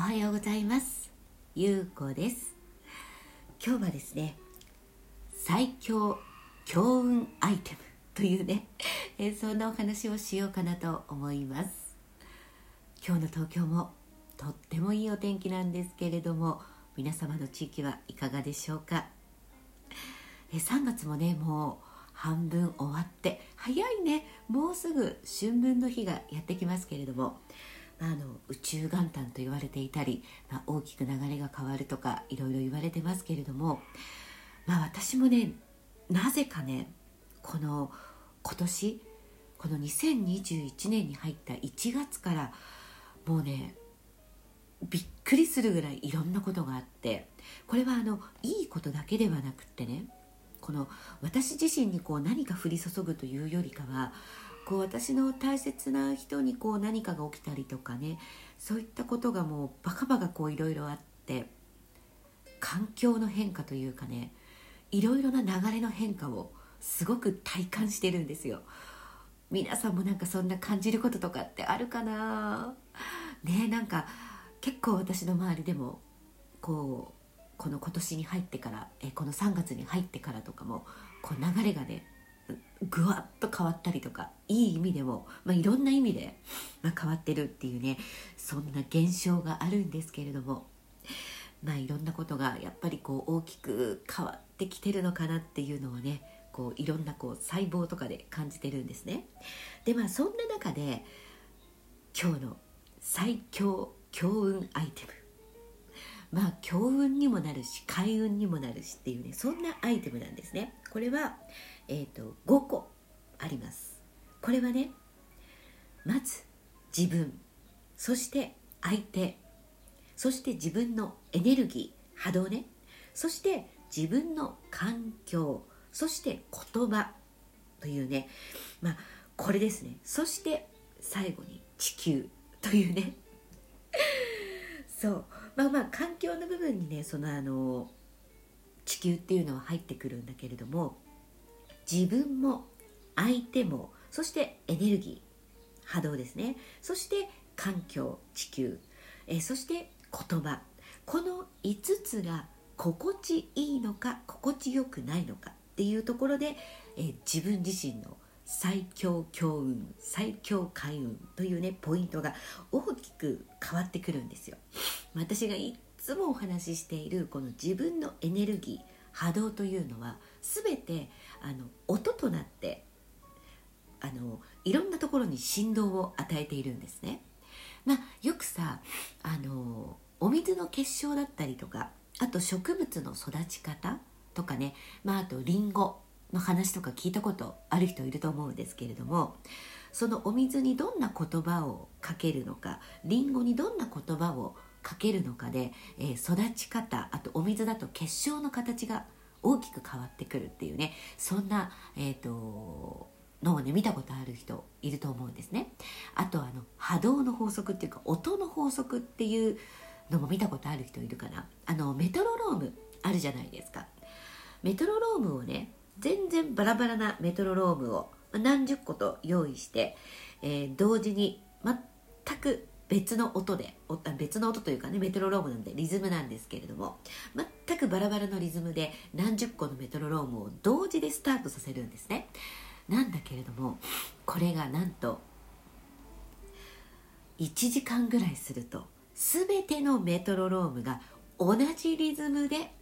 おはようございます。ゆうこです。今日はですね最強強運アイテムというね、えそんなお話をしようかなと思います。今日の東京もとってもいいお天気なんですけれども皆様の地域はいかがでしょうか？え3月もねもう半分終わって早いねもうすぐ春分の日がやってきますけれどもあの宇宙元旦と言われていたり、まあ、大きく流れが変わるとかいろいろ言われてますけれども、まあ、私もねなぜかねこの今年この2021年に入った1月からもうねびっくりするぐらいいろんなことがあってこれはあのいいことだけではなくってねこの私自身にこう何か降り注ぐというよりかはこう私の大切な人にこう何かが起きたりとかねそういったことがもうバカバカこういろいろあって環境の変化というかねいろいろな流れの変化をすごく体感してるんですよ。皆さんもなんかそんな感じることとかってあるかな？ねなんか結構私の周りでもこうこの今年に入ってからえこの3月に入ってからとかもこう流れがねぐわっと変わったりとかいい意味でも、まあ、いろんな意味で、まあ、変わってるっていうねそんな現象があるんですけれどもまあいろんなことがやっぱりこう大きく変わってきてるのかなっていうのをねこういろんなこう細胞とかで感じてるんですね。でまあそんな中で今日の最強強運アイテムまあ強運にもなるし開運にもなるしっていうねそんなアイテムなんですね。これはえーと、5個あります。これはねまず自分そして相手そして自分のエネルギー波動ねそして自分の環境そして言葉というねまあこれですね。そして最後に地球というね。そう。まあまあ環境の部分にねそのあの地球っていうのは入ってくるんだけれども自分も相手もそしてエネルギー波動ですね。そして環境地球、えそして言葉。この5つが心地いいのか心地よくないのかっていうところで、え自分自身の最強強運最強開運というねポイントが大きく変わってくるんですよ私がいつもお話ししているこの自分のエネルギー波動というのは全てあの音となってあのいろんなところに振動を与えているんですね。まあ、よくさあのお水の結晶だったりとかあと植物の育ち方とかね、まあ、あとリンゴの話とか聞いたことある人いると思うんですけれどもそのお水にどんな言葉をかけるのかリンゴにどんな言葉をかけるのかで、えー、育ち方あとお水だと結晶の形が大きく変わってくるっていうねそんな、えーと、のをね見たことある人いると思うんですね。あとあの波動の法則っていうか音の法則っていうのも見たことある人いるかなあのメトロロームあるじゃないですか。メトロロームをね全然バラバラなメトロロームを何十個と用意して、えー、同時に全く別の音で別の音というかねメトロロームなんでリズムなんですけれども全くバラバラのリズムで何十個のメトロロームを同時でスタートさせるんですね。なんだけれどもこれがなんと1時間ぐらいすると全てのメトロロームが同じリズムで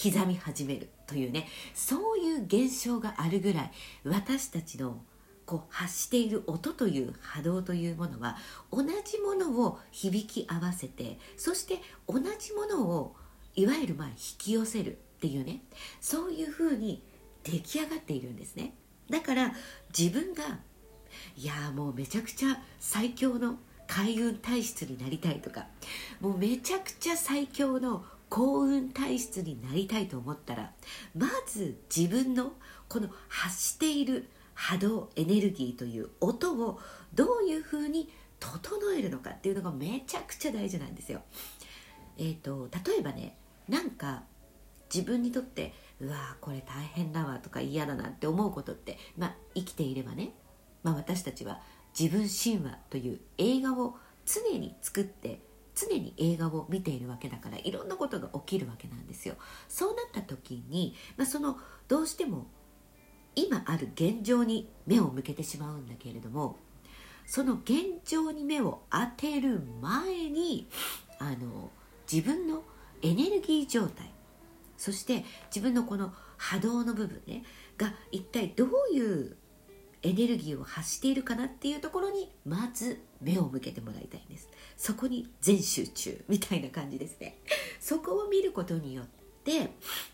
刻み始めるというねそういう現象があるぐらい私たちのこう発している音という波動というものは同じものを響き合わせてそして同じものをいわゆるまあ引き寄せるっていうねそういうふうに出来上がっているんですね。だから自分がいやもうめちゃくちゃ最強の開運体質になりたいとかもうめちゃくちゃ最強の幸運体質になりたいと思ったらまず自分のこの発している波動エネルギーという音をどういうふうに整えるのかっていうのがめちゃくちゃ大事なんですよ。えーと、例えばねなんか自分にとってうわこれ大変だわとか嫌だなって思うことって、まあ、生きていればね、まあ、私たちは自分神話という映画を常に作って常に映画を見ているわけだからいろんなことが起きるわけなんですよ。そうなった時に、まあ、そのどうしても今ある現状に目を向けてしまうんだけれどもその現状に目を当てる前にあの自分のエネルギー状態そして自分のこの波動の部分ねが一体どういうエネルギーを発しているかなっていうところにまず目を向けてもらいたいんです。そこに全集中みたいな感じですね。そこを見ることによって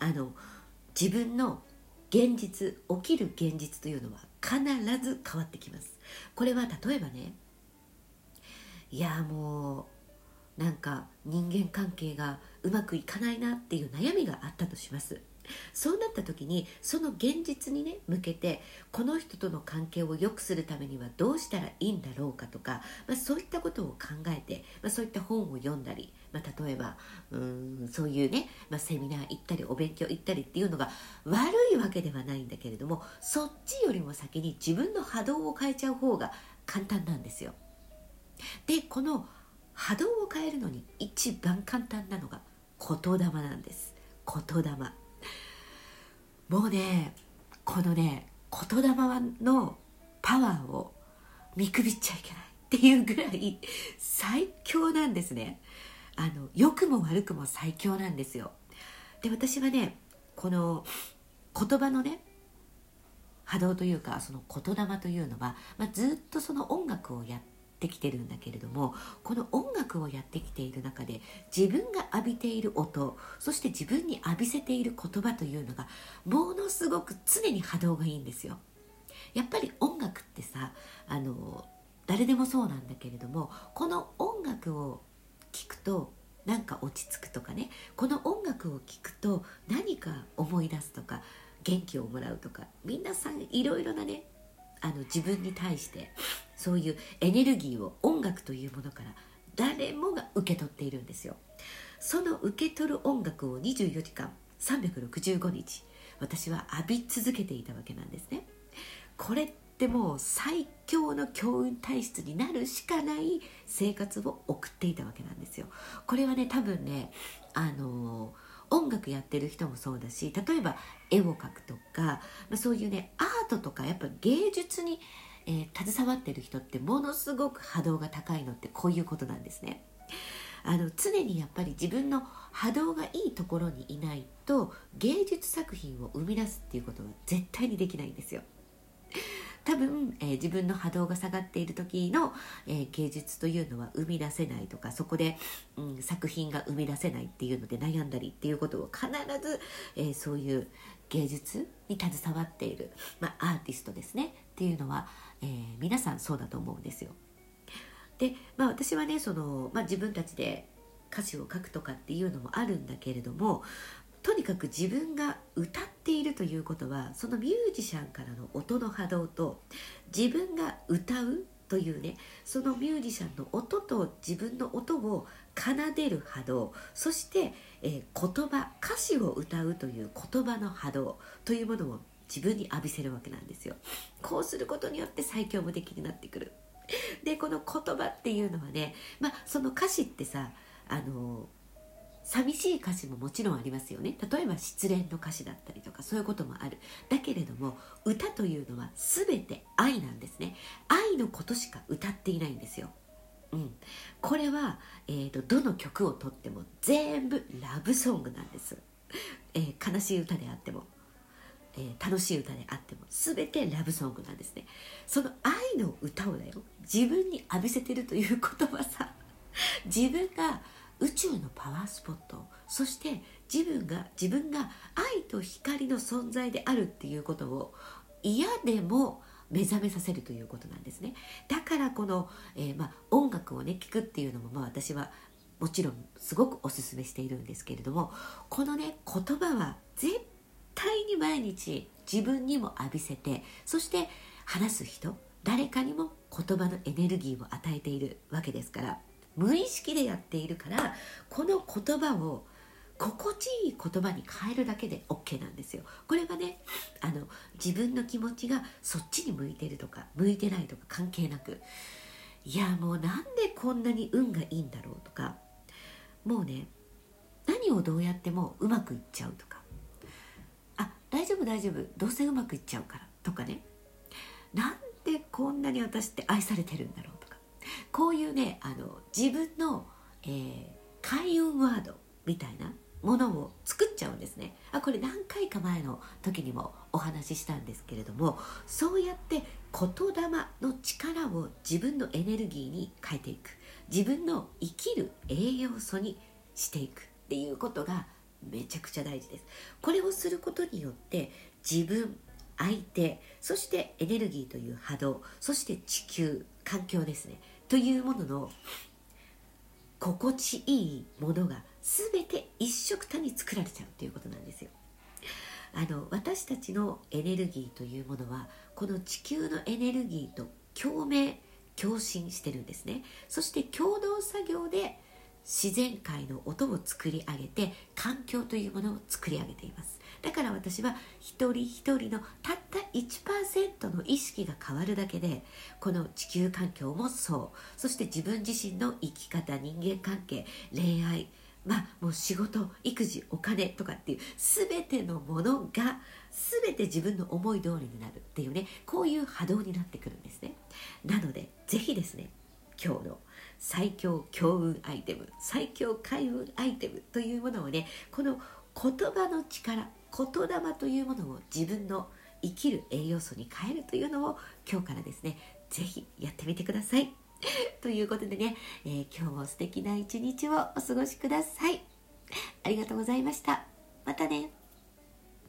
あの自分の現実起きる現実というのは必ず変わってきます。これは例えばねいやもうなんか人間関係がうまくいかないなっていう悩みがあったとします。そうなった時にその現実にね向けてこの人との関係を良くするためにはどうしたらいいんだろうかとか、まあ、そういったことを考えて、まあ、そういった本を読んだり、まあ、例えばうんそういうね、まセミナー行ったりお勉強行ったりっていうのが悪いわけではないんだけれどもそっちよりも先に自分の波動を変えちゃう方が簡単なんですよ。でこの波動を変えるのに一番簡単なのが言霊なんです言霊もうねこのね言霊のパワーを見くびっちゃいけないっていうぐらい最強なんですね。あの良くも悪くも最強なんですよ。で私はねこの言葉のね波動というかその言霊というのは、まあ、ずっとその音楽をやってってきてるんだけれどもこの音楽をやってきている中で自分が浴びている音そして自分に浴びせている言葉というのがものすごく常に波動がいいんですよ。やっぱり音楽ってさあの誰でもそうなんだけれどもこの音楽を聴くとなんか落ち着くとかねこの音楽を聴くと何か思い出すとか元気をもらうとか皆さんいろいろなねあの自分に対してそういうエネルギーを音楽というものから誰もが受け取っているんですよ。その受け取る音楽を24時間365日私は浴び続けていたわけなんですね。これってもう最強の強運体質になるしかない生活を送っていたわけなんですよ。これはね多分ねあの音楽やってる人もそうだし例えば絵を描くとか、まあ、そういうねアートとかやっぱ芸術にえー、携わってる人ってものすごく波動が高いのってこういうことなんですね。あの常にやっぱり自分の波動がいいところにいないと芸術作品を生み出すっていうことは絶対にできないんですよ。多分、えー、自分の波動が下がっている時の、えー、芸術というのは生み出せないとかそこで、うん、作品が生み出せないっていうので悩んだりっていうことを必ず、えー、そういう芸術に携わっている、まあ、アーティストですねっていうのは、え、皆さんそうだと思うんですよ。で、まあ、私はねその、まあ、自分たちで歌詞を書くとかっていうのもあるんだけれどもとにかく自分が歌っているということはそのミュージシャンからの音の波動と自分が歌うというねそのミュージシャンの音と自分の音を奏でる波動そして、えー、言葉歌詞を歌うという言葉の波動というものを自分に浴びせるわけなんですよ。こうすることによって最強無敵になってくる。でこの言葉っていうのはねまあその歌詞ってさあの寂しい歌詞ももちろんありますよね。例えば失恋の歌詞だったりとかそういうこともある。だけれども歌というのは全て愛なんですね。愛のことしか歌っていないんですよ。うん、これは、えーと、どの曲をとっても全部ラブソングなんです、えー、悲しい歌であってもえー、楽しい歌であっても全てラブソングなんですね。その愛の歌をだよ自分に浴びせてるということはさ。自分が宇宙のパワースポット。そして自分が自分が愛と光の存在であるっていうことを嫌でも目覚めさせるということなんですね。だからこの、えー、まあ、音楽をね聴くっていうのも、まあ、私はもちろんすごくおすすめしているんですけれどもこのね言葉は絶対に毎日自分にも浴びせてそして話す人誰かにも言葉のエネルギーを与えているわけですから無意識でやっているからこの言葉を心地いい言葉に変えるだけで OK なんですよ。これはねあの自分の気持ちがそっちに向いてるとか向いてないとか関係なく。いやもうなんでこんなに運がいいんだろうとかもうね何をどうやってもうまくいっちゃうとか。あ大丈夫大丈夫。どうせうまくいっちゃうからとかね。なんでこんなに私って愛されてるんだろう。こういうねあの自分の、えー、開運ワードみたいなものを作っちゃうんですね。あこれ何回か前の時にもお話ししたんですけれどもそうやって言霊の力を自分のエネルギーに変えていく。自分の生きる栄養素にしていく。っていうことがめちゃくちゃ大事です。これをすることによって自分相手そしてエネルギーという波動そして地球環境ですね。というものの心地いいものが全て一色たに作られちゃうということなんですよ。あの私たちのエネルギーというものはこの地球のエネルギーと共鳴共振してるんですね。そして共同作業で自然界の音を作り上げて環境というものを作り上げています。だから私は一人一人のたった1%の意識が変わるだけでこの地球環境もそう。そして自分自身の生き方人間関係恋愛まあもう仕事育児お金とかっていう全てのものが全て自分の思い通りになるっていうねこういう波動になってくるんですね。なのでぜひですね今日の最強強運アイテム最強開運アイテムというものをねこの言葉の力言霊というものを自分の生きる栄養素に変えるというのを今日からですね是非やってみてください。ということでね、えー、今日も素敵な一日をお過ごしください。ありがとうございました。またね。